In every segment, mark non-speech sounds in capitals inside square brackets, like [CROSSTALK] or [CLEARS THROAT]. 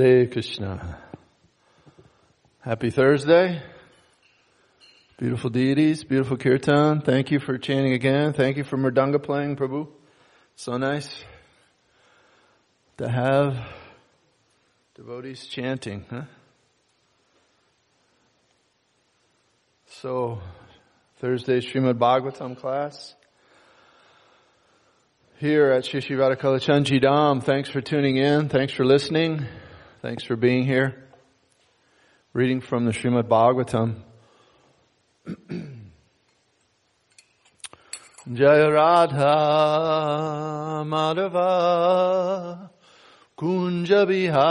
Hare Krishna. Happy Thursday. Beautiful deities, beautiful kirtan. Thank you for chanting again. Thank you for Mridanga playing, Prabhu. So nice to have devotees chanting, huh? So, Thursday Srimad Bhagavatam class here at Shishivada Kalachandji Dham. Thanks for tuning in. Thanks for listening. Thanks for being here. Reading from the Srimad Bhagavatam. [CLEARS THROAT] Jaya Radha Madhava Kunja Bihari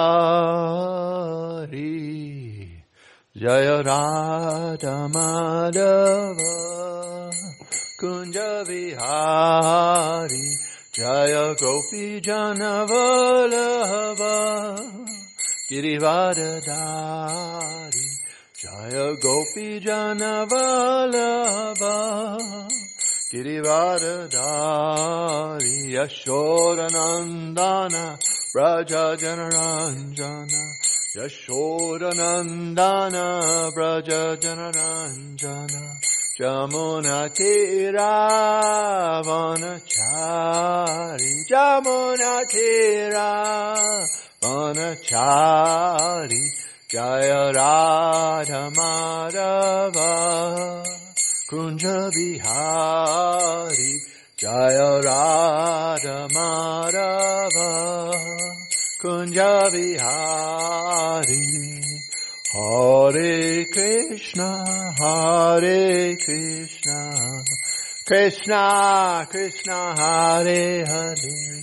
Jaya Radha Madhava Kunja Bihari Jaya Gopi Janavalava Girivadadari Jaya Gopi Janavalava Girivadadari Yashodanandana Braja Janaranjana Yashodanandana Braja Janaranjana Jamuna Tira Vanachari Jamuna Tira Kunja Bihari Jaya Radha Madhava Kunja Bihari. Hare Krishna, Hare Krishna, Krishna, Krishna, Hare Hare,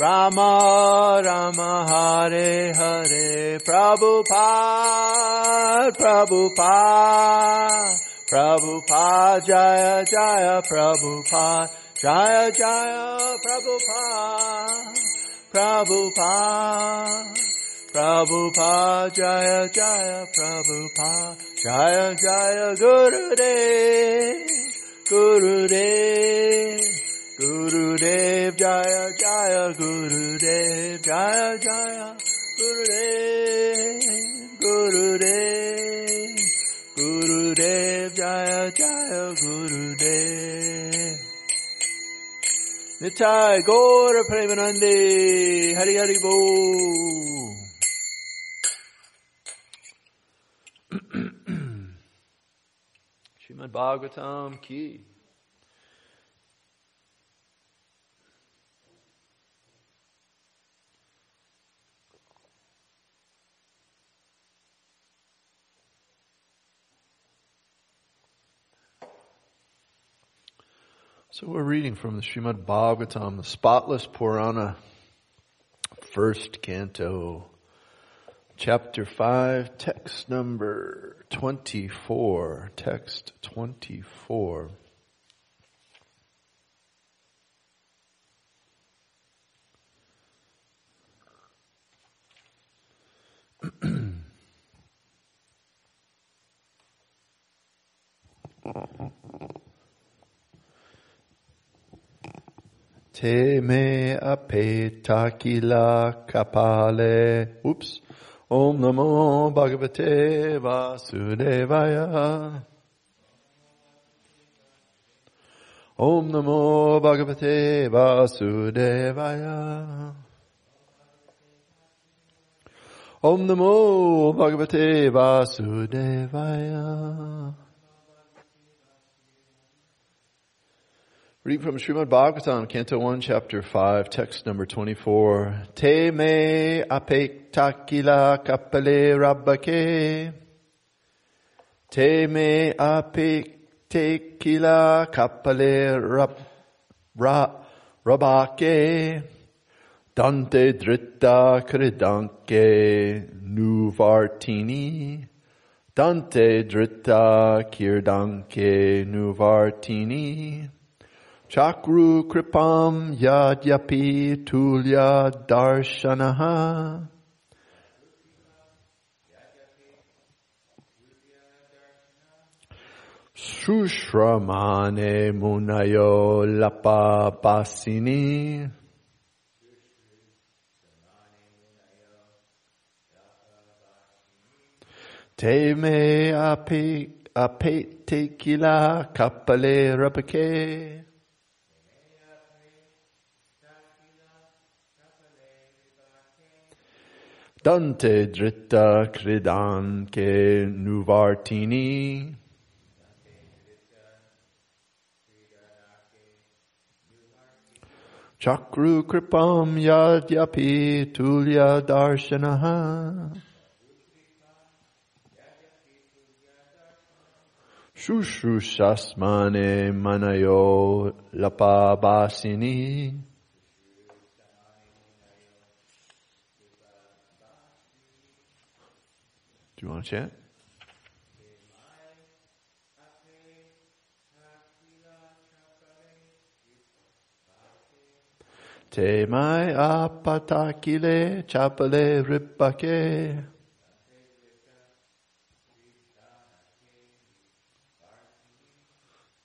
Rama Rama, Hare Hare, Prabhupada, Prabhupada, Prabhupada, Jaya Jaya, Prabhupada, Jaya Jaya, Prabhupada, Prabhupada. Prabhupada, Jaya Jaya, Prabhupada, Jaya Jaya, Gurudev. Gurudev, Gurudev, Jaya Jaya, Gurudev, Jaya Jaya, Gurudev, Gurudev, Gurudev, Jaya Jaya, Gurudev. Nitai Gaura Premanande, Hari Hari Bo. [CLEARS THROAT] Srimad Bhagavatam ki. So we're reading from the Srimad Bhagavatam, the spotless Purana, first canto, chapter 5, text number 24, text 24. [CLEARS THROAT] Te me apetakila kapale. Oops. Om Namo Bhagavate Vasudevaya. Om Namo Bhagavate Vasudevaya. Om Namo Bhagavate Vasudevaya. Reading from Srimad Bhagavatam, Canto 1, Chapter 5, text number 24. Te me apektakila kapale rabbake. Te me apektakila kapale rab, ra, rabake. Dante dritta kridanke nuvartini. Dante dritta kirdanke nuvartini. Chakru kripam yadyapi tulya darshanaha. Shushramane munayo lapa basini. Te me ape, ape tequila kapale rapake. Dante dritta cridan che nuvartini. Chakru kripam yadyapi tulya darshanaha. Shushushasmane manayo lapabasini. Do you want to chant? Te mai apatakile chapale ripake.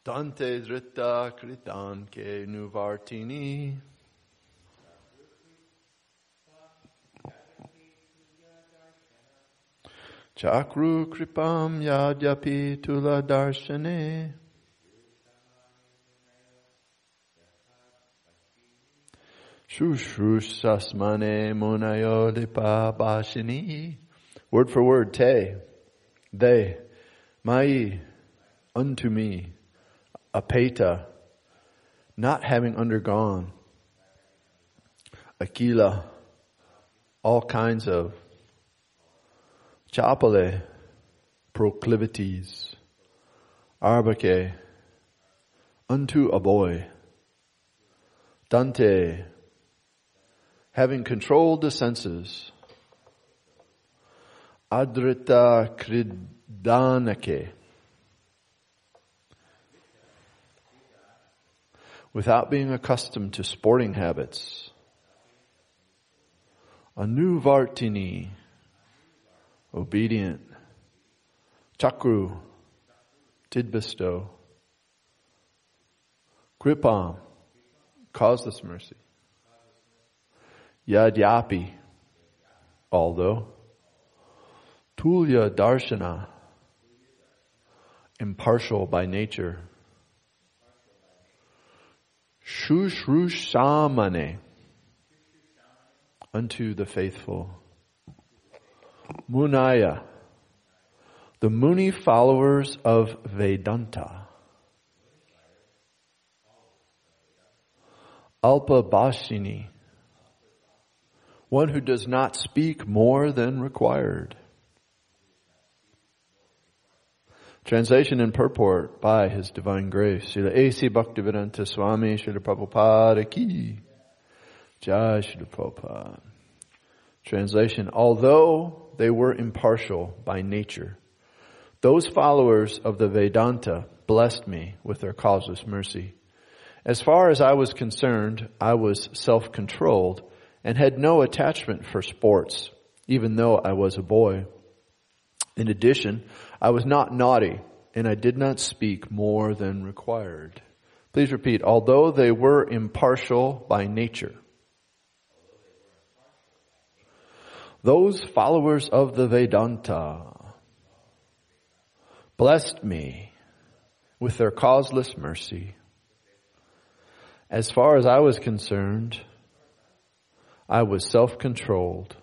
Dante dritta kritan ke nuvartini. Chakru kripam yadyapi tula darshane. Shushush sasmane munayo bashini. Word for word, te, they, mai, unto me, apeta, not having undergone, akila, all kinds of, chapale, proclivities, arbake, unto a boy, Dante, having controlled the senses, adrita kridanake, without being accustomed to sporting habits, anuvartini, obedient, chakru, did bestow, kripam, caused causeless mercy. Yadyapi, although. Tulya darshana, impartial by nature. Shushrushamane, unto the faithful. Munaya, the Muni followers of Vedanta. Alpa Bashini, one who does not speak more than required. Translation and purport by His Divine Grace, Srila A.C. Bhaktivedanta Swami, Srila Prabhupada Ki, Jai Srila Prabhupada. Translation, although they were impartial by nature, those followers of the Vedanta blessed me with their causeless mercy. As far as I was concerned, I was self-controlled and had no attachment for sports, even though I was a boy. In addition, I was not naughty and I did not speak more than required. Please repeat, although they were impartial by nature. Those followers of the Vedanta blessed me with their causeless mercy. As far as I was concerned, I was self-controlled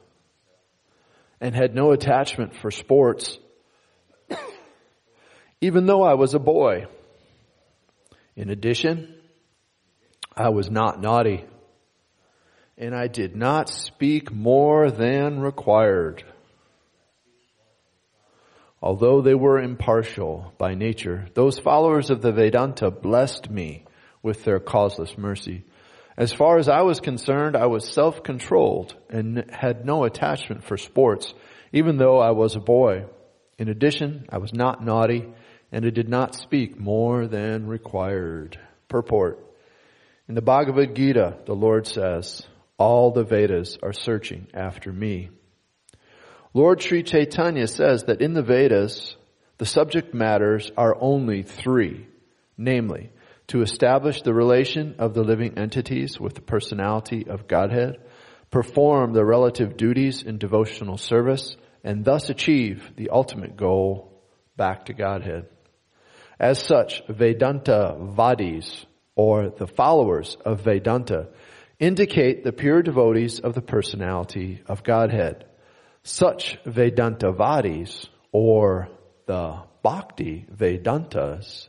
and had no attachment for sports, [COUGHS] even though I was a boy. In addition, I was not naughty and I did not speak more than required. Although they were impartial by nature, those followers of the Vedanta blessed me with their causeless mercy. As far as I was concerned, I was self-controlled and had no attachment for sports, even though I was a boy. In addition, I was not naughty, and I did not speak more than required. Purport. In the Bhagavad Gita, the Lord says, all the Vedas are searching after me. Lord Sri Chaitanya says that in the Vedas, the subject matters are only three, namely, to establish the relation of the living entities with the personality of Godhead, perform the relative duties in devotional service, and thus achieve the ultimate goal back to Godhead. As such, Vedanta Vadis, or the followers of Vedanta, indicate the pure devotees of the personality of Godhead. Such Vedanta Vadis, or the Bhakti Vedantas,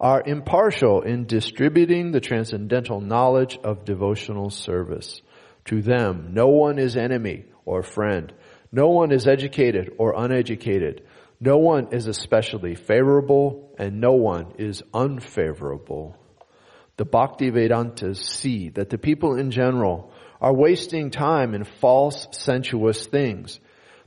are impartial in distributing the transcendental knowledge of devotional service. To them, no one is enemy or friend. No one is educated or uneducated. No one is especially favorable and no one is unfavorable. The Bhakti Vedantas see that the people in general are wasting time in false sensuous things.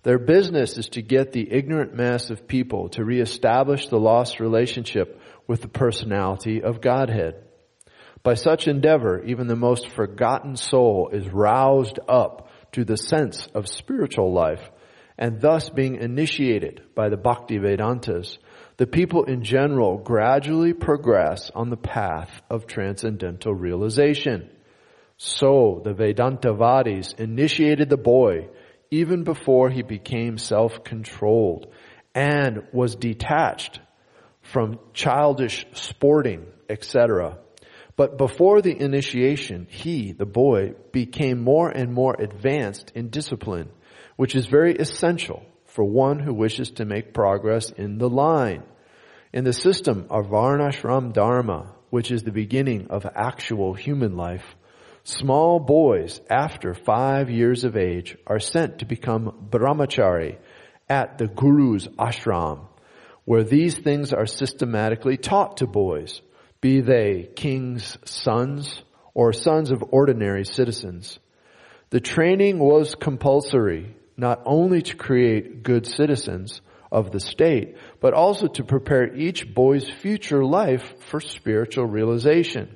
Their business is to get the ignorant mass of people to reestablish the lost relationship with the personality of Godhead. By such endeavor, even the most forgotten soul is roused up to the sense of spiritual life and thus being initiated by the Bhakti Vedantas, the people in general gradually progress on the path of transcendental realization. So the Vedantavadis initiated the boy even before he became self-controlled and was detached from childish sporting, etc. But before the initiation, he, the boy, became more and more advanced in discipline, which is very essential for one who wishes to make progress in the line. In the system of Varnashram Dharma, which is the beginning of actual human life, small boys after five years of age are sent to become brahmachari at the guru's ashram where these things are systematically taught to boys, be they king's sons or sons of ordinary citizens. The training was compulsory, not only to create good citizens of the state, but also to prepare each boy's future life for spiritual realization.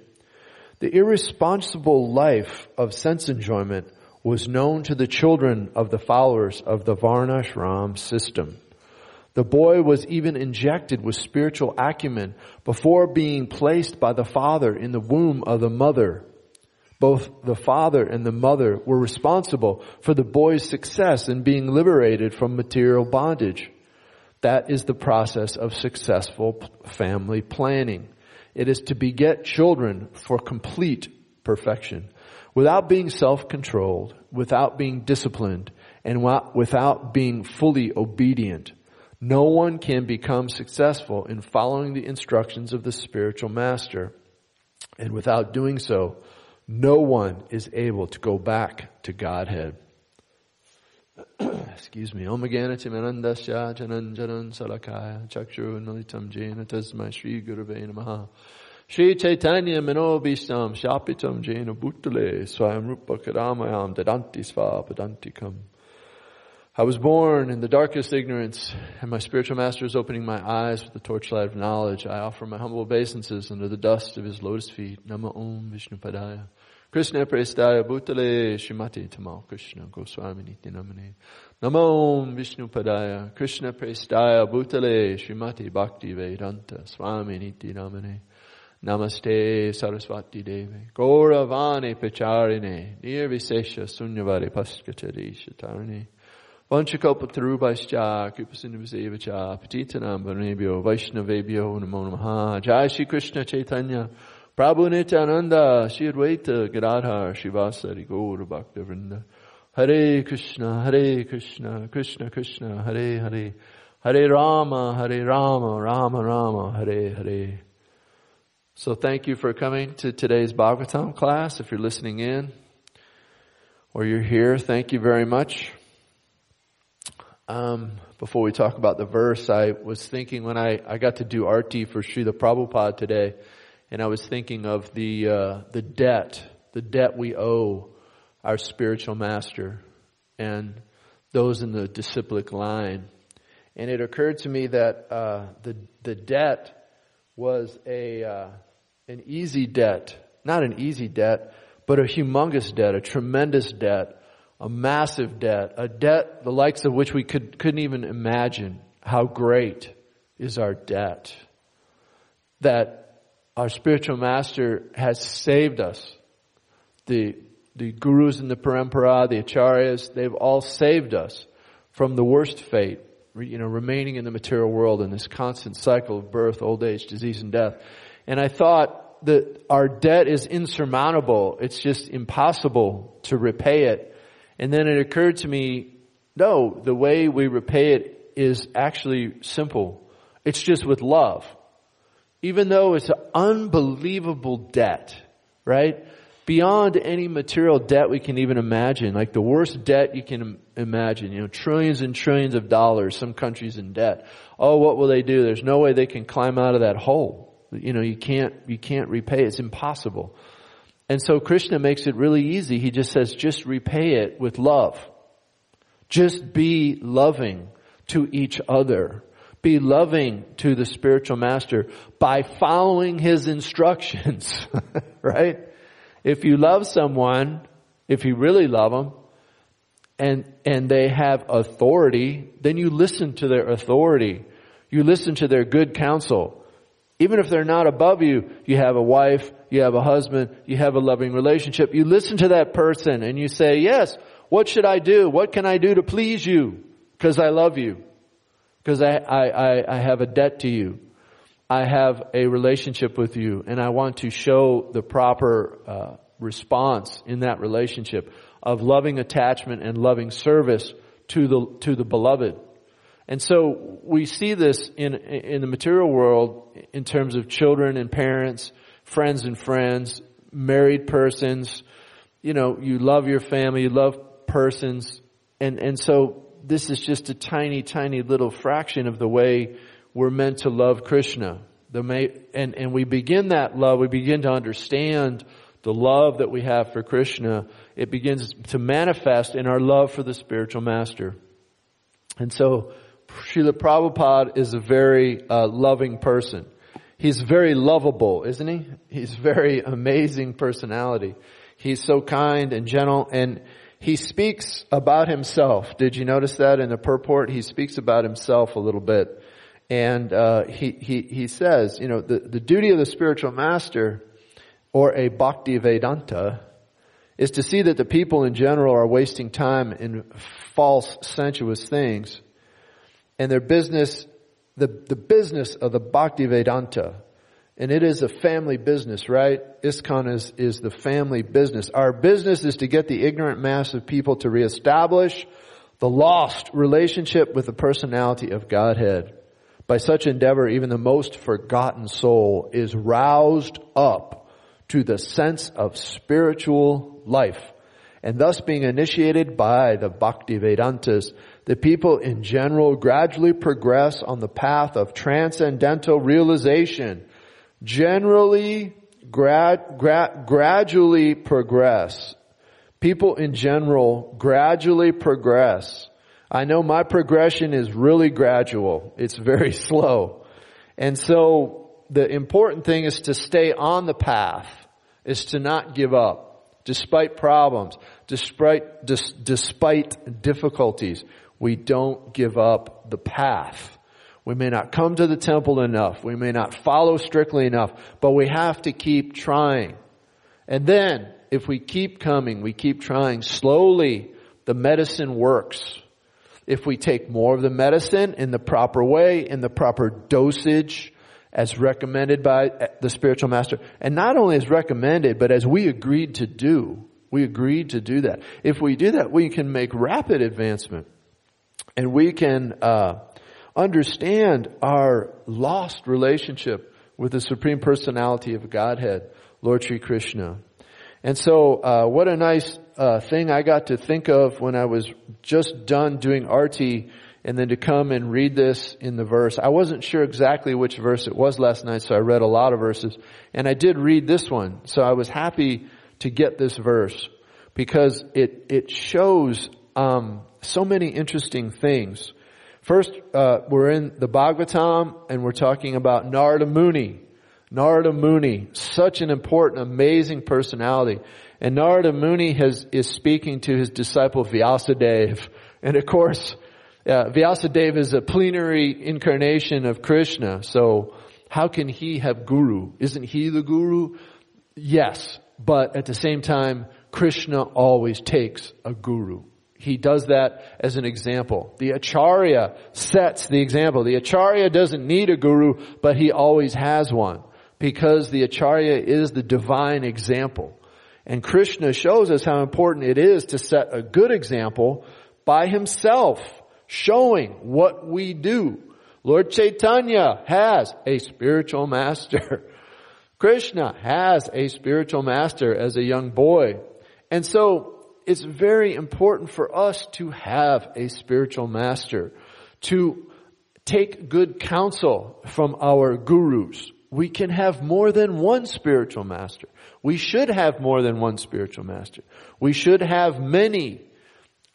The irresponsible life of sense enjoyment was known to the children of the followers of the Varnashram system. The boy was even injected with spiritual acumen before being placed by the father in the womb of the mother. Both the father and the mother were responsible for the boy's success in being liberated from material bondage. That is the process of successful family planning. It is to beget children for complete perfection without being self-controlled, without being disciplined, and without being fully obedient no one can become successful in following the instructions of the spiritual master. And without doing so, no one is able to go back to Godhead. [CLEARS THROAT] Excuse me. Om Ganatimanandasya Jananjanan Salakaya Nalitam Jena Tasmai Shri Gurave Namaha Shri Chaitanya Shapitam Jena Bhutale Swayam Rupa Kadamayam Dadanti I was born in the darkest ignorance, and my spiritual master is opening my eyes with the torchlight of knowledge. I offer my humble obeisances under the dust of his lotus feet. Nama Om Vishnu Padaya. Krishna Prestaya Bhutale Shrimati Tamal Krishna Goswami Niti Namane. Nama Om Vishnu Padaya. Krishna Prestaya Bhutale Shrimati Bhakti Vedanta Swami Niti Namane. Namaste Saraswati Devi. Gauravani Pacharine. Nirvisesha Sunyavari Paskachari Shatarni. Vanchakalpatarubhaischa, Kripasinduvasevacha, Patitanam Varnebhyo, Vaishnavebhyo, Namo Namaha, Jai Shri Krishna Chaitanya, Prabhu Nityananda, Shri Advaita, Gadadhar, Shivasari, Gaura Bhakta Vrinda, Hare Krishna, Hare Krishna, Krishna Krishna, Hare Hare, Hare Rama, Hare Rama, Rama Rama, Hare Hare. So thank you for coming to today's Bhagavatam class. If you're listening in or you're here, thank you very much. Um, before we talk about the verse, I was thinking when I, I got to do arti for Srila Prabhupada today, and I was thinking of the uh, the debt, the debt we owe our spiritual master and those in the disciplic line. and it occurred to me that uh, the the debt was a uh, an easy debt, not an easy debt, but a humongous debt, a tremendous debt, a massive debt, a debt the likes of which we could couldn't even imagine how great is our debt. That our spiritual master has saved us. The the gurus and the parampara, the acharyas, they've all saved us from the worst fate, you know, remaining in the material world in this constant cycle of birth, old age, disease, and death. And I thought that our debt is insurmountable. It's just impossible to repay it. And then it occurred to me, no, the way we repay it is actually simple. It's just with love. Even though it's an unbelievable debt, right? beyond any material debt we can even imagine, like the worst debt you can imagine, you know, trillions and trillions of dollars, some countries in debt. Oh, what will they do? There's no way they can climb out of that hole. You know, you can't, you can't repay. It's impossible. And so Krishna makes it really easy. He just says, just repay it with love. Just be loving to each other. Be loving to the spiritual master by following his instructions, [LAUGHS] right? If you love someone, if you really love them, and, and they have authority, then you listen to their authority. You listen to their good counsel. Even if they're not above you, you have a wife, you have a husband, you have a loving relationship. You listen to that person and you say, yes, what should I do? What can I do to please you? Because I love you. Because I, I, I have a debt to you. I have a relationship with you and I want to show the proper uh, response in that relationship of loving attachment and loving service to the to the beloved. And so we see this in in the material world in terms of children and parents, friends and friends, married persons. You know, you love your family, you love persons, and and so this is just a tiny, tiny little fraction of the way we're meant to love Krishna. The, and, and we begin that love, we begin to understand the love that we have for Krishna. It begins to manifest in our love for the spiritual master. And so, Srila Prabhupada is a very uh, loving person. He's very lovable, isn't he? He's very amazing personality. He's so kind and gentle and he speaks about himself. Did you notice that in the purport? He speaks about himself a little bit. And uh, he, he, he says, you know, the, the duty of the spiritual master or a bhakti vedanta is to see that the people in general are wasting time in false, sensuous things. And their business, the, the business of the bhakti vedanta, and it is a family business, right? ISKCON is, is the family business. Our business is to get the ignorant mass of people to reestablish the lost relationship with the personality of Godhead. By such endeavor, even the most forgotten soul is roused up to the sense of spiritual life. And thus being initiated by the Bhakti Vedantas, the people in general gradually progress on the path of transcendental realization. Generally, grad, gradually progress. People in general gradually progress I know my progression is really gradual. It's very [LAUGHS] slow. And so the important thing is to stay on the path, is to not give up, despite problems, despite, dis, despite difficulties. We don't give up the path. We may not come to the temple enough. We may not follow strictly enough, but we have to keep trying. And then, if we keep coming, we keep trying, slowly the medicine works if we take more of the medicine in the proper way, in the proper dosage, as recommended by the spiritual master. And not only as recommended, but as we agreed to do. We agreed to do that. If we do that, we can make rapid advancement. And we can uh, understand our lost relationship with the Supreme Personality of Godhead, Lord Sri Krishna. And so, uh, what a nice uh, thing I got to think of when I was just done doing arti and then to come and read this in the verse. I wasn't sure exactly which verse it was last night, so I read a lot of verses. And I did read this one, so I was happy to get this verse because it, it shows um, so many interesting things. First, uh, we're in the Bhagavatam and we're talking about Narada Muni. Narada Muni, such an important, amazing personality. And Narada Muni has, is speaking to his disciple Vyasadeva. And of course, uh, Vyasadeva is a plenary incarnation of Krishna. So how can he have guru? Isn't he the guru? Yes. But at the same time, Krishna always takes a guru. He does that as an example. The Acharya sets the example. The Acharya doesn't need a guru, but he always has one because the Acharya is the divine example. And Krishna shows us how important it is to set a good example by himself, showing what we do. Lord Chaitanya has a spiritual master. [LAUGHS] Krishna has a spiritual master as a young boy. And so it's very important for us to have a spiritual master, to take good counsel from our gurus. We can have more than one spiritual master. We should have more than one spiritual master. We should have many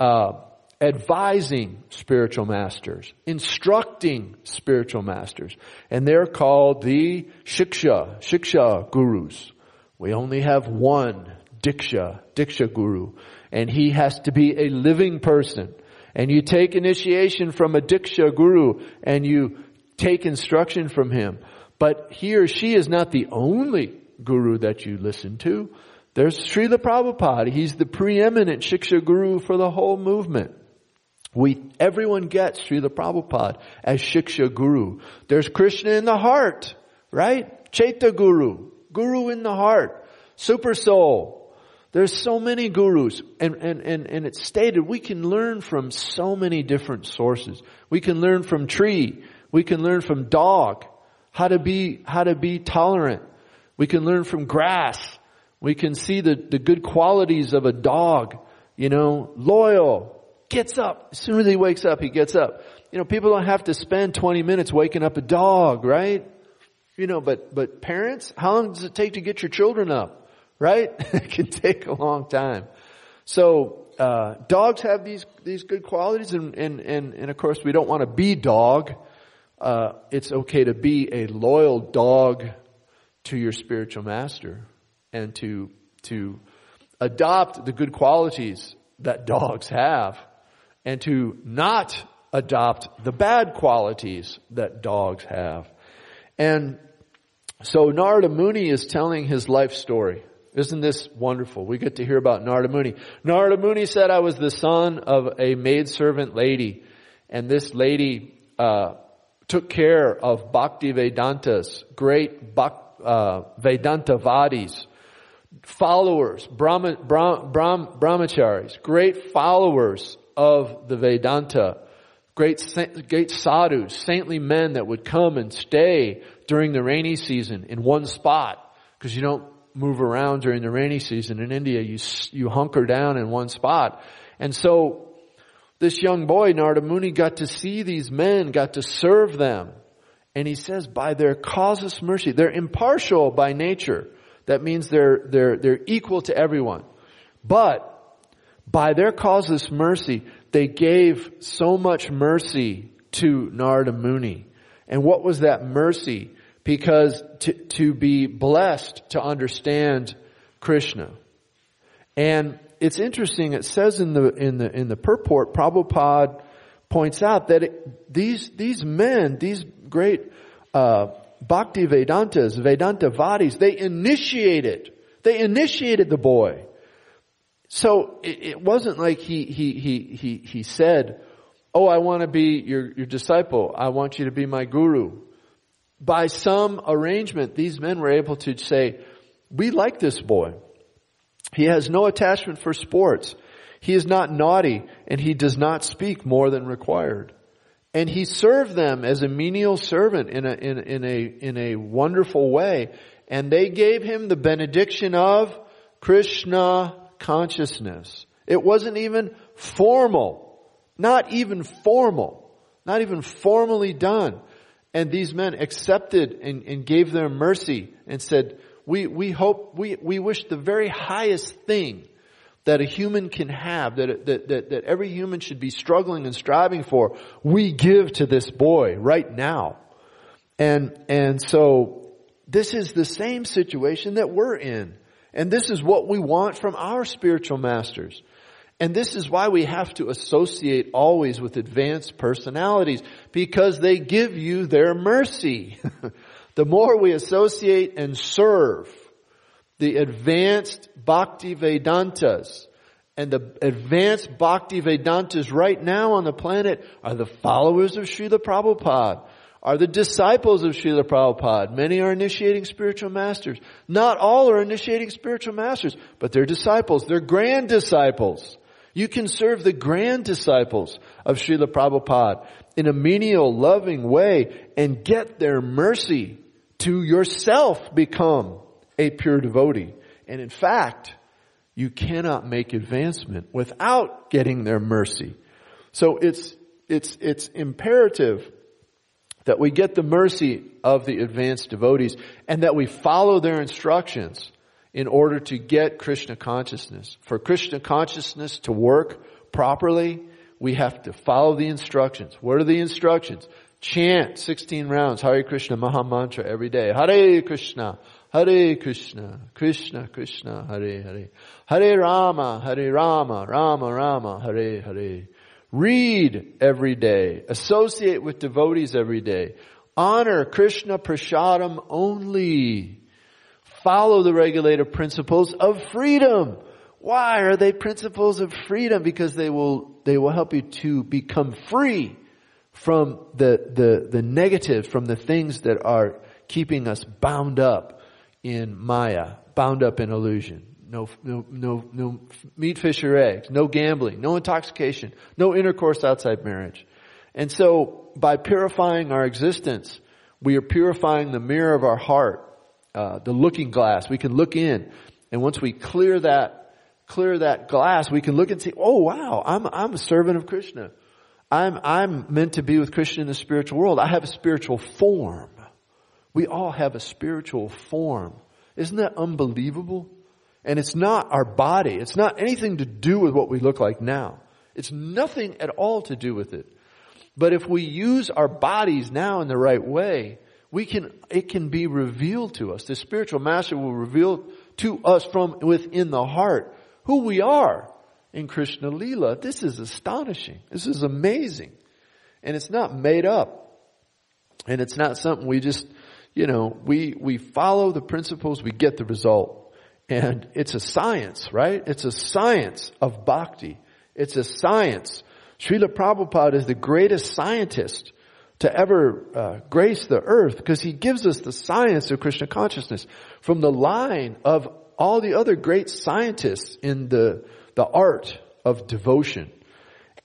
uh, advising spiritual masters, instructing spiritual masters, and they're called the shiksha, shiksha gurus. We only have one diksha, diksha guru, and he has to be a living person. And you take initiation from a diksha guru and you take instruction from him. But he or she is not the only guru that you listen to. There's Srila Prabhupada. He's the preeminent Shiksha guru for the whole movement. We, everyone gets Srila Prabhupada as Shiksha guru. There's Krishna in the heart, right? Chaitya guru, guru in the heart, super soul. There's so many gurus and, and, and, and it's stated we can learn from so many different sources. We can learn from tree. We can learn from dog how to be, how to be tolerant. We can learn from grass. We can see the, the good qualities of a dog, you know, loyal, gets up. As soon as he wakes up, he gets up. You know, people don't have to spend 20 minutes waking up a dog, right? You know, but, but parents, how long does it take to get your children up? Right? [LAUGHS] it can take a long time. So, uh, dogs have these, these good qualities and, and, and, and of course we don't want to be dog. Uh, it's okay to be a loyal dog to your spiritual master and to, to adopt the good qualities that dogs have and to not adopt the bad qualities that dogs have. And so Narada Muni is telling his life story. Isn't this wonderful? We get to hear about Narada Muni. Narada Muni said, I was the son of a maidservant lady. And this lady, uh, took care of Bhakti Vedantas, great Bhakti uh, Vedanta Vadis, followers, Brahma, Brahm, Brahm, brahmacharis, great followers of the Vedanta, great, great sadhus, saintly men that would come and stay during the rainy season in one spot, because you don't move around during the rainy season in India. You, you hunker down in one spot. And so, this young boy, Narada Muni, got to see these men, got to serve them. And he says, by their causeless mercy, they're impartial by nature. That means they're, they're, they're equal to everyone. But by their causeless mercy, they gave so much mercy to Narada Muni. And what was that mercy? Because to, to be blessed to understand Krishna. And it's interesting, it says in the, in the, in the purport, Prabhupada points out that it, these, these men, these great uh, Bhakti Vedantas, Vedanta Vadis, they initiated, they initiated the boy. So it, it wasn't like he, he, he, he, he said, oh, I want to be your, your disciple. I want you to be my guru. By some arrangement, these men were able to say, we like this boy. He has no attachment for sports. He is not naughty and he does not speak more than required. And he served them as a menial servant in a, in, in a, in a wonderful way. And they gave him the benediction of Krishna consciousness. It wasn't even formal. Not even formal. Not even formally done. And these men accepted and, and gave their mercy and said, we, we hope, we, we wish the very highest thing that a human can have, that, that, that, that every human should be struggling and striving for, we give to this boy right now. And, and so this is the same situation that we're in. And this is what we want from our spiritual masters. And this is why we have to associate always with advanced personalities because they give you their mercy. [LAUGHS] the more we associate and serve the advanced Bhakti Vedantas, and the advanced Bhakti Vedantas right now on the planet are the followers of Srila Prabhupada, are the disciples of Srila Prabhupada. Many are initiating spiritual masters. Not all are initiating spiritual masters, but they're disciples. They're grand disciples. You can serve the grand disciples of Srila Prabhupada in a menial, loving way and get their mercy to yourself become a pure devotee. And in fact, you cannot make advancement without getting their mercy. So it's, it's, it's imperative that we get the mercy of the advanced devotees and that we follow their instructions in order to get Krishna consciousness. For Krishna consciousness to work properly, we have to follow the instructions. What are the instructions? Chant 16 rounds Hare Krishna Maha Mantra every day. Hare Krishna, Hare Krishna, Krishna Krishna, Hare Hare. Hare Rama, Hare Rama, Rama Rama, Hare Hare. Read every day. Associate with devotees every day. Honor Krishna Prasadam only follow the regulative principles of freedom. Why are they principles of freedom? Because they will, they will help you to become free from the, the, the negative, from the things that are keeping us bound up in Maya, bound up in illusion. No, no, no, no meat, fish, or eggs. No gambling. No intoxication. No intercourse outside marriage. And so, by purifying our existence, we are purifying the mirror of our heart uh, the looking glass. We can look in, and once we clear that clear that glass, we can look and see, oh wow, I'm I'm a servant of Krishna. I'm I'm meant to be with Krishna in the spiritual world. I have a spiritual form. We all have a spiritual form. Isn't that unbelievable? And it's not our body. It's not anything to do with what we look like now. It's nothing at all to do with it. But if we use our bodies now in the right way, we can, it can be revealed to us. The spiritual master will reveal to us from within the heart who we are in Krishna Lila. This is astonishing. This is amazing. And it's not made up. And it's not something we just, you know, we, we follow the principles, we get the result. And it's a science, right? It's a science of bhakti. It's a science. Srila Prabhupada is the greatest scientist to ever uh, grace the earth because he gives us the science of Krishna consciousness from the line of all the other great scientists in the, the art of devotion.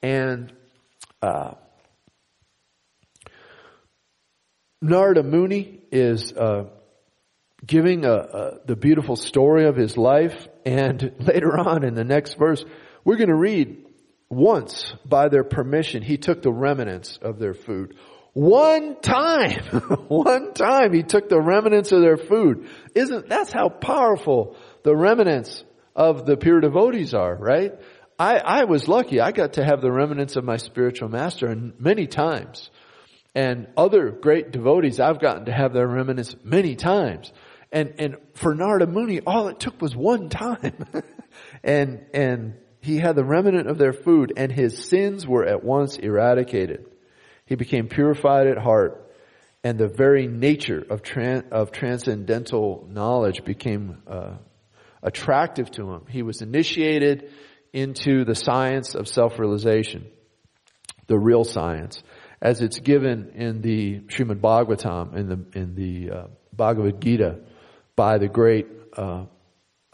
And uh, Narada Muni is uh, giving a, a, the beautiful story of his life, and [LAUGHS] later on in the next verse, we're going to read once by their permission, he took the remnants of their food. One time, [LAUGHS] one time he took the remnants of their food. Isn't, that's how powerful the remnants of the pure devotees are, right? I, I was lucky. I got to have the remnants of my spiritual master and many times. And other great devotees, I've gotten to have their remnants many times. And, and for Narada Muni, all it took was one time. [LAUGHS] and, and he had the remnant of their food and his sins were at once eradicated. He became purified at heart, and the very nature of, of transcendental knowledge became uh, attractive to him. He was initiated into the science of self-realization, the real science, as it's given in the Srimad Bhagavatam, in the, in the uh, Bhagavad Gita, by the great uh,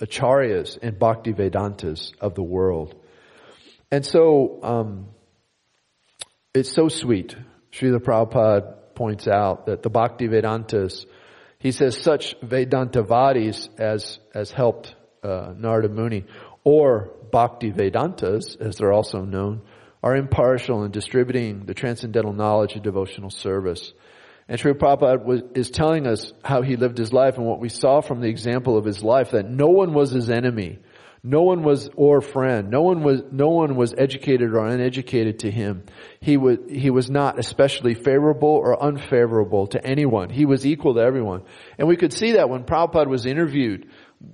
acharyas and bhakti vedantas of the world. And so, um, it's so sweet. Srila Prabhupada points out that the Bhakti Vedantas, he says such Vedantavadis as, as helped uh, Narada Muni, or Bhakti Vedantas, as they're also known, are impartial in distributing the transcendental knowledge of devotional service. And Srila Prabhupada was, is telling us how he lived his life and what we saw from the example of his life, that no one was his enemy. No one was or friend. No one was no one was educated or uneducated to him. He was he was not especially favorable or unfavorable to anyone. He was equal to everyone. And we could see that when Prabhupada was interviewed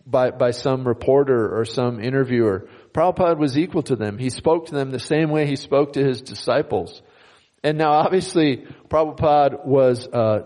by by some reporter or some interviewer. Prabhupada was equal to them. He spoke to them the same way he spoke to his disciples. And now obviously Prabhupada was uh,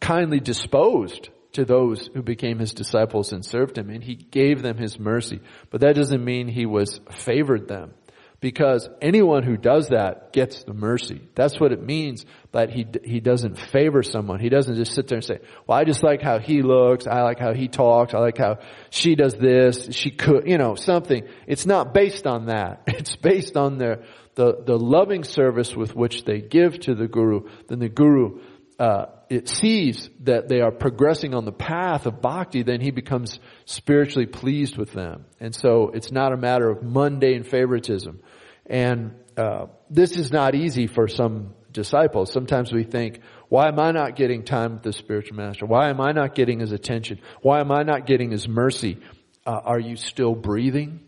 kindly disposed to those who became his disciples and served him, and he gave them his mercy. But that doesn't mean he was favored them. Because anyone who does that gets the mercy. That's what it means, but he, he doesn't favor someone. He doesn't just sit there and say, well, I just like how he looks, I like how he talks, I like how she does this, she could, you know, something. It's not based on that. [LAUGHS] It's based on their, the, the loving service with which they give to the Guru. Then the Guru, uh, it sees that they are progressing on the path of bhakti, then he becomes spiritually pleased with them. And so it's not a matter of mundane favoritism. And uh, this is not easy for some disciples. Sometimes we think, why am I not getting time with the spiritual master? Why am I not getting his attention? Why am I not getting his mercy? Uh, are you still breathing?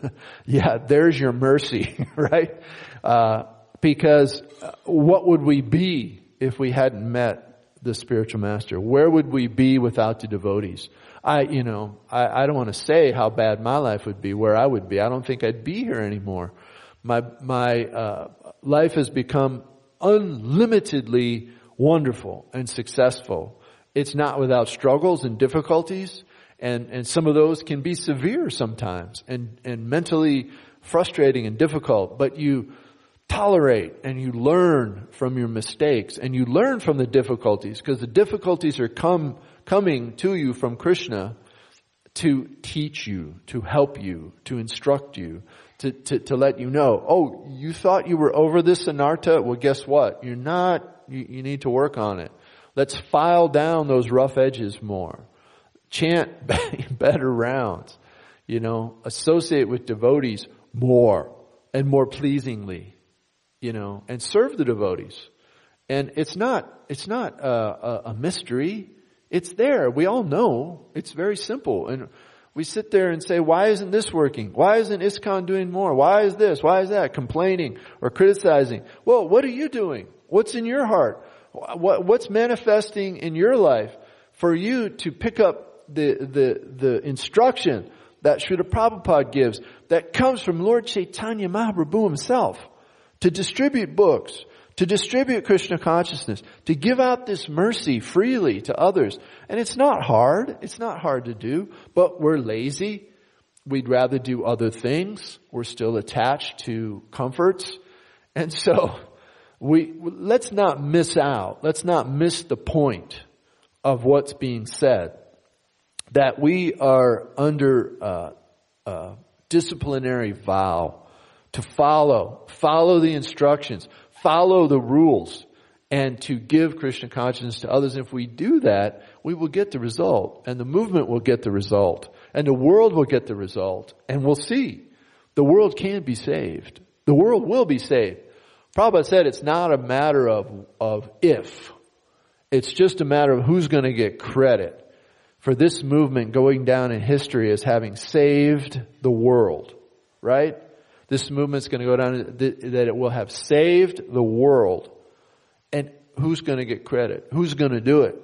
[LAUGHS] yeah, there's your mercy, [LAUGHS] right? Uh, because uh, what would we be if we hadn't met the spiritual master? Where would we be without the devotees? I, you know, I, I don't want to say how bad my life would be, where I would be. I don't think I'd be here anymore. My, my, uh, life has become unlimitedly wonderful and successful. It's not without struggles and difficulties, and, and some of those can be severe sometimes and, and mentally frustrating and difficult, but you, tolerate and you learn from your mistakes and you learn from the difficulties because the difficulties are come, coming to you from Krishna to teach you, to help you, to instruct you, to, to, to let you know, oh, you thought you were over this anartha? Well, guess what? You're not. You, you need to work on it. Let's file down those rough edges more. Chant [LAUGHS] better rounds. You know, associate with devotees more and more pleasingly you know, and serve the devotees. And it's not, it's not a, a, mystery. It's there. We all know. It's very simple. And we sit there and say, why isn't this working? Why isn't ISKCON doing more? Why is this? Why is that? Complaining or criticizing. Well, what are you doing? What's in your heart? What, what's manifesting in your life for you to pick up the, the, the instruction that Srila Prabhupada gives that comes from Lord Chaitanya Mahaprabhu himself? To distribute books, to distribute Krishna consciousness, to give out this mercy freely to others. And it's not hard. It's not hard to do, but we're lazy. We'd rather do other things. We're still attached to comforts. And so we, let's not miss out. Let's not miss the point of what's being said. That we are under uh, uh, disciplinary vow to follow, follow the instructions, follow the rules, and to give Krishna consciousness to others. And if we do that, we will get the result, and the movement will get the result, and the world will get the result, and we'll see. The world can be saved. The world will be saved. Prabhupada said it's not a matter of, of if. It's just a matter of who's going to get credit for this movement going down in history as having saved the world. Right? This movement's going to go down that it will have saved the world. And who's going to get credit? Who's going to do it?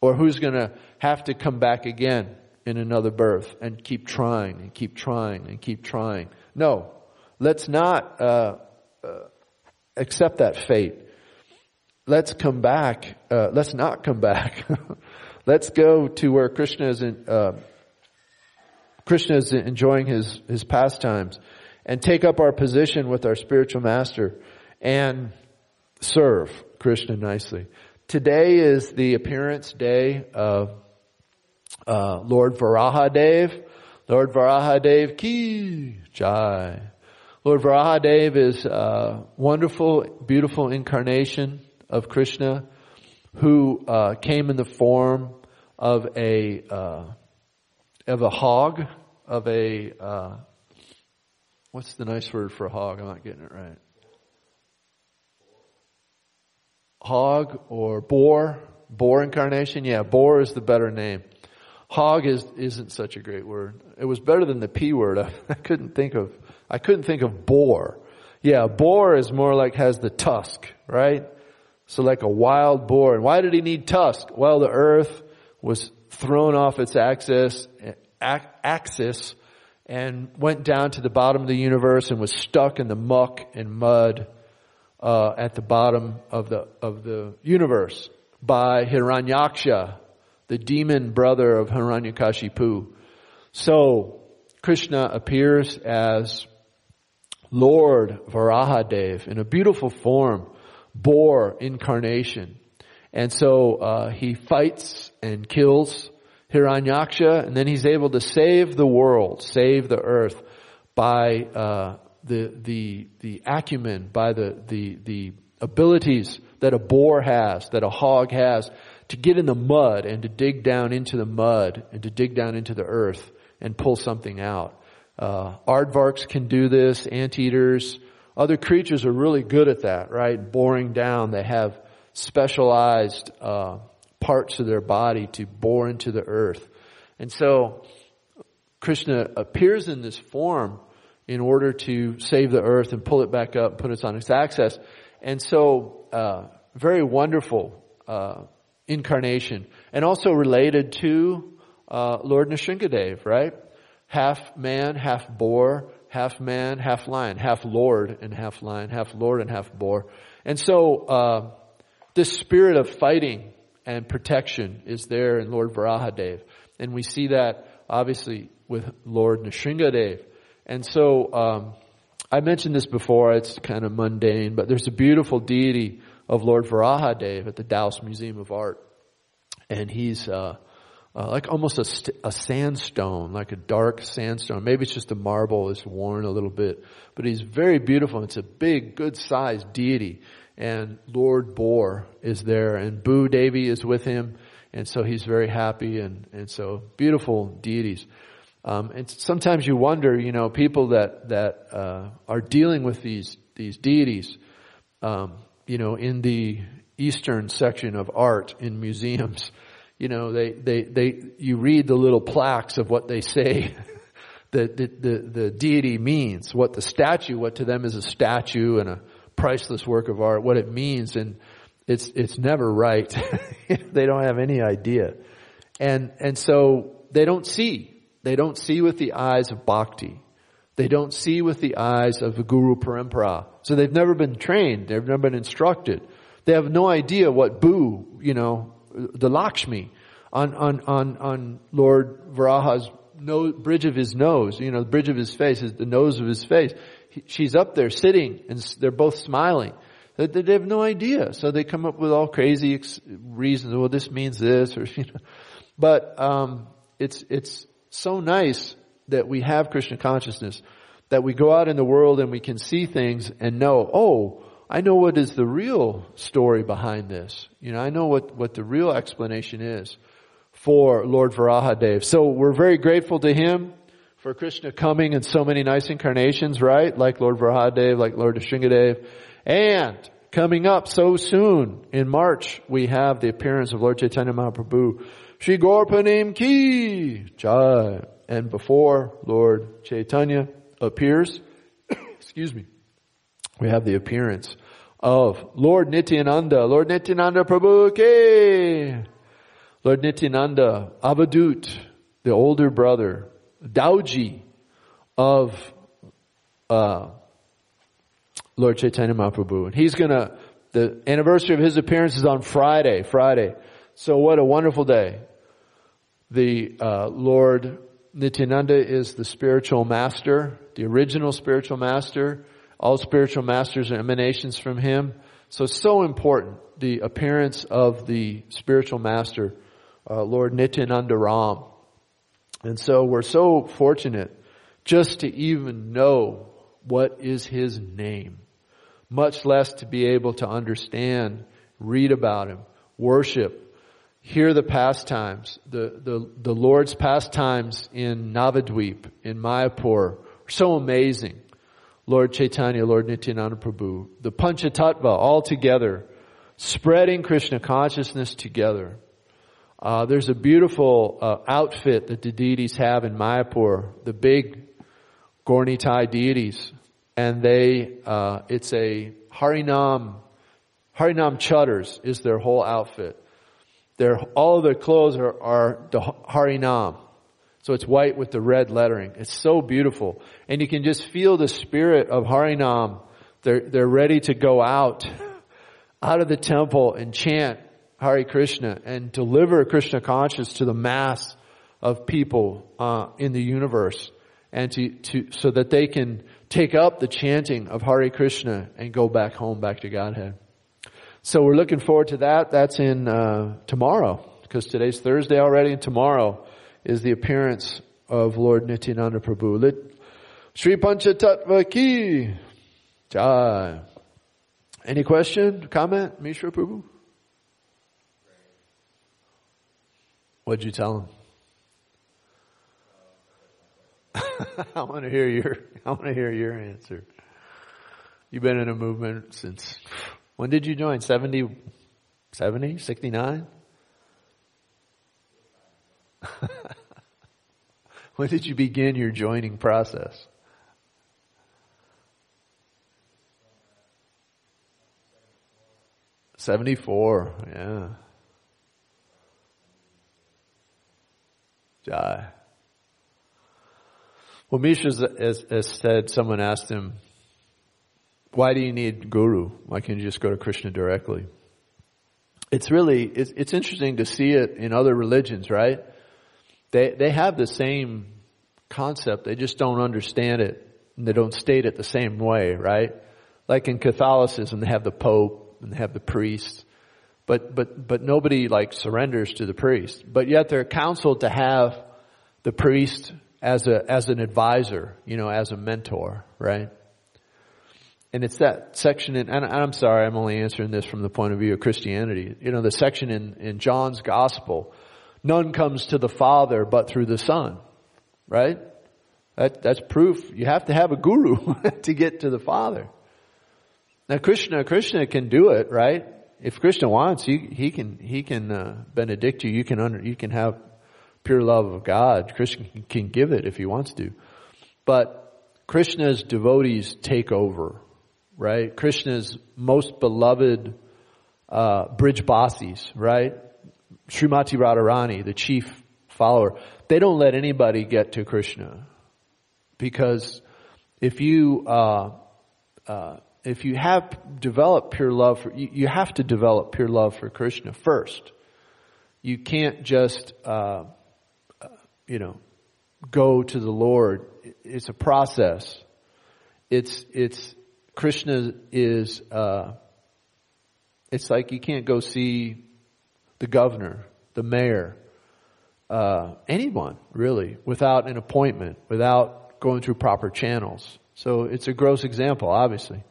Or who's going to have to come back again in another birth and keep trying and keep trying and keep trying? No. Let's not uh, uh, accept that fate. Let's come back. Uh, let's not come back. [LAUGHS] let's go to where Krishna is in, uh, Krishna is enjoying his, his pastimes and take up our position with our spiritual master and serve Krishna nicely. Today is the appearance day of uh, Lord Varahadev. Lord Varahadev ki jai. Lord Varahadev is a wonderful, beautiful incarnation of Krishna who uh, came in the form of a uh, of a hog, of a uh, What's the nice word for hog? I'm not getting it right. Hog or boar? Boar incarnation? Yeah, boar is the better name. hog is, isn't such a great word. It was better than the P word. I, [LAUGHS] I couldn't think of, I couldn't think of boar. Yeah, boar is more like has the tusk, right? So like a wild boar. And why did he need tusk? Well, the earth was thrown off its axis, axis and went down to the bottom of the universe and was stuck in the muck and mud uh, at the bottom of the of the universe by Hiranyaksha, the demon brother of Hiranyakashipu. So Krishna appears as Lord Varahadev in a beautiful form, boar incarnation. And so uh, he fights and kills Hiranyaksha, and then he's able to save the world, save the earth by uh, the the the acumen, by the the the abilities that a boar has, that a hog has, to get in the mud and to dig down into the mud and to dig down into the earth and pull something out. Uh, aardvarks can do this, anteaters, other creatures are really good at that, right? Boring down. They have specialized uh, parts of their body to bore into the earth. And so Krishna appears in this form in order to save the earth and pull it back up, put us on its axis. And so, uh, very wonderful uh, incarnation, and also related to uh, Lord Nrsingadev, right? Half man, half boar, half man, half lion, half Lord and half lion, half Lord and half boar. And so, uh, this spirit of fighting and protection is there in Lord Varahadev. And we see that obviously with Lord Nrsingadev. And so, um, I mentioned this before, it's kind of mundane, but there's a beautiful deity of Lord Varahadev at the Dallas Museum of Art. And he's, uh, uh, like almost a, st- a sandstone, like a dark sandstone. Maybe it's just the marble is worn a little bit, but he's very beautiful. It's a big, good sized deity and Lord Boar is there and Bhu Devi is with him. And so he's very happy and, and so beautiful deities. Um, and sometimes you wonder, you know, people that, that, uh, are dealing with these, these deities, um, you know, in the eastern section of art in museums, you know, they, they, they, you read the little plaques of what they say [LAUGHS] the, the, the, the deity means, what the statue, what to them is a statue and a, priceless work of art, what it means, and it's it's never right. [LAUGHS] they don't have any idea, and and so they don't see. They don't see with the eyes of bhakti. They don't see with the eyes of the guru parampara. So they've never been trained. They've never been instructed. They have no idea what boo, you know, the Lakshmi on on on on Lord Varaha's nose, bridge of his nose, you know, the bridge of his face is the nose of his face she's up there sitting and they're both smiling. They, have no idea. So they come up with all crazy reasons. Well, this means this or, [LAUGHS] you know. But, um, it's, it's so nice that we have Krishna consciousness that we go out in the world and we can see things and know, oh, I know what is the real story behind this. You know, I know what, what the real explanation is for Lord Varahadev. So we're very grateful to him for Krishna coming in so many nice incarnations, right? Like Lord Varahadev, like Lord Nrsingadev. And coming up so soon in March, we have the appearance of Lord Chaitanya Mahaprabhu. Shri Gaura Purnima Ki Jai. And before Lord Chaitanya appears, [COUGHS] excuse me, we have the appearance of Lord Nityananda, Lord Nityananda Prabhu Ke. Lord Nityananda, Avadut, the older brother Dauji of uh, Lord Chaitanya Mahaprabhu. And he's gonna, the anniversary of his appearance is on Friday, Friday. So what a wonderful day. The uh, Lord Nityananda is the spiritual master, the original spiritual master. All spiritual masters are emanations from him. So so important, the appearance of the spiritual master, uh, Lord Nityananda Ram. And so we're so fortunate just to even know what is his name, much less to be able to understand, read about him, worship, hear the pastimes, the, the, the Lord's pastimes in Navadweep, in Mayapur, so amazing. Lord Chaitanya, Lord Nityananda Prabhu, the Panchatattva all together, spreading Krishna consciousness together. Uh, there's a beautiful uh, outfit that the deities have in Mayapur, the big Gaura-Nitai deities, and they uh, it's a Harinam Harinam chadars is their whole outfit. Their all of their clothes are, are the Harinam. So it's white with the red lettering. It's so beautiful. And you can just feel the spirit of Harinam. They're, they're ready to go out, [LAUGHS] out of the temple and chant Hare Krishna and deliver Krishna consciousness to the mass of people uh, in the universe, and to, to so that they can take up the chanting of Hare Krishna and go back home, back to Godhead. So we're looking forward to that. That's in uh, tomorrow because today's Thursday already, and tomorrow is the appearance of Lord Nityananda Prabhu. Lit Sri Panchatattva ki jai. Any question, comment, Mishra Prabhu? What'd you tell him? [LAUGHS] I want to hear your, I want to hear your answer. You've been in a movement since, when did you join? 70, 70, 69? [LAUGHS] when did you begin your joining process? Seventy-four, yeah. Jai. Well, Misha has, has said, someone asked him, why do you need guru? Why can't you just go to Krishna directly? It's really, it's, it's interesting to see it in other religions, right? They, they have the same concept. They just don't understand it. And they don't state it the same way, right? Like in Catholicism, they have the Pope and they have the priest. But, but, but nobody like surrenders to the priest. But yet they're counseled to have the priest as a, as an advisor, you know, as a mentor, right? And it's that section in, and I'm sorry, I'm only answering this from the point of view of Christianity. You know, the section in, in John's gospel, none comes to the Father but through the Son, right? That, that's proof. You have to have a guru [LAUGHS] to get to the Father. Now Krishna, Krishna can do it, right? If Krishna wants, he, he can he can uh, benedict you. You can under, you can have pure love of God. Krishna can give it if he wants to, but Krishna's devotees take over, right? Krishna's most beloved uh, Brijbasis, right? Srimati Radharani, the chief follower, they don't let anybody get to Krishna because if you uh, uh, if you have developed pure love for, you, you have to develop pure love for Krishna first. You can't just, uh, uh, you know, go to the Lord. It's a process. It's, it's, Krishna is, uh, it's like you can't go see the governor, the mayor, uh, anyone really, without an appointment, without going through proper channels. So it's a gross example, obviously.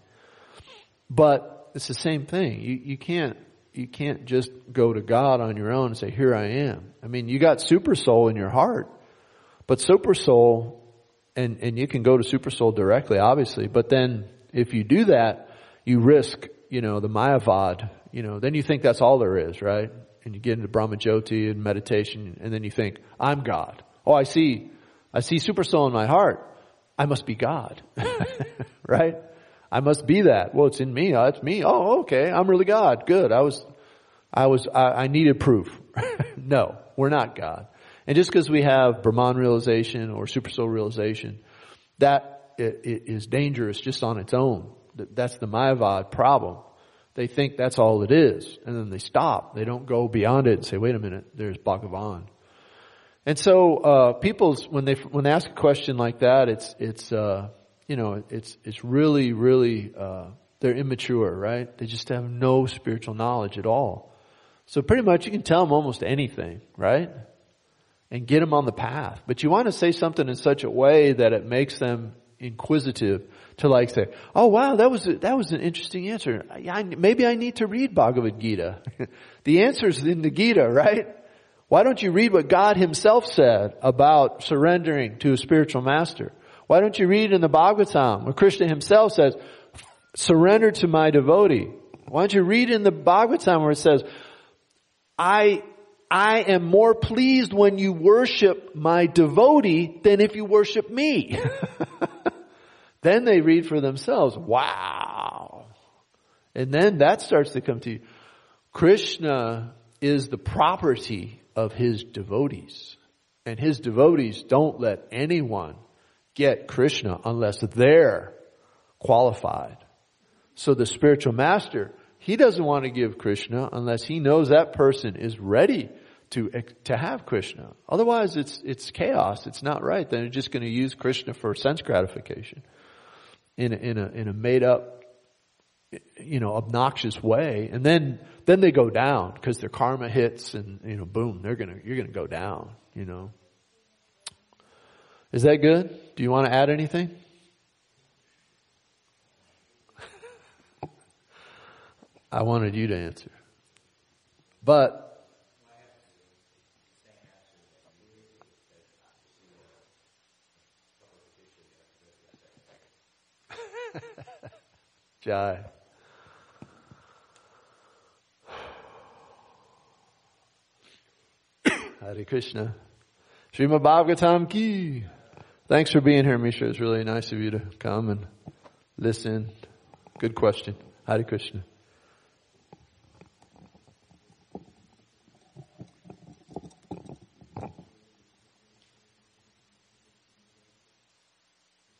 But it's the same thing. You, you can't, you can't just go to God on your own and say, here I am. I mean, you got super soul in your heart, but super soul, and, and you can go to super soul directly, obviously, but then if you do that, you risk, you know, the Mayavad, you know, then you think that's all there is, right? And you get into Brahmajyoti and meditation, and then you think, I'm God. Oh, I see, I see super soul in my heart. I must be God. [LAUGHS] right? I must be that. Well, it's in me. Oh, it's me. Oh, okay. I'm really God. Good. I was, I was, I, I needed proof. [LAUGHS] no, we're not God. And just because we have Brahman realization or super soul realization, that is dangerous just on its own. That's the Mayavad problem. They think that's all it is, and then they stop. They don't go beyond it and say, "Wait a minute, there's Bhagavan." And so, uh, people's when they when they ask a question like that, it's it's uh, you know, it's, it's really, really, uh, they're immature, right? They just have no spiritual knowledge at all. So pretty much you can tell them almost anything, right? And get them on the path. But you want to say something in such a way that it makes them inquisitive to like say, oh wow, that was, a, that was an interesting answer. I, maybe I need to read Bhagavad Gita. [LAUGHS] the answer's in the Gita, right? Why don't you read what God himself said about surrendering to a spiritual master? Why don't you read in the Bhagavatam where Krishna himself says, surrender to my devotee? Why don't you read in the Bhagavatam where it says, I, I am more pleased when you worship my devotee than if you worship me. [LAUGHS] then they read for themselves, wow. And then that starts to come to you. Krishna is the property of his devotees. And his devotees don't let anyone get Krishna unless they're qualified. So the spiritual master, he doesn't want to give Krishna unless he knows that person is ready to, to have Krishna. Otherwise it's, it's chaos. It's not right. Then it's just going to use Krishna for sense gratification in a, in a, in a made up, you know, obnoxious way. And then, then they go down because their karma hits and, you know, boom, they're gonna, you're gonna go down, you know. Is that good? Do you want to add anything? [LAUGHS] I wanted you to answer. But [LAUGHS] Jai. [SIGHS] Hare Krishna. Srimad Bhagavatam ki. Thanks for being here, Misha. It's really nice of you to come and listen. Good question. Hare Krishna.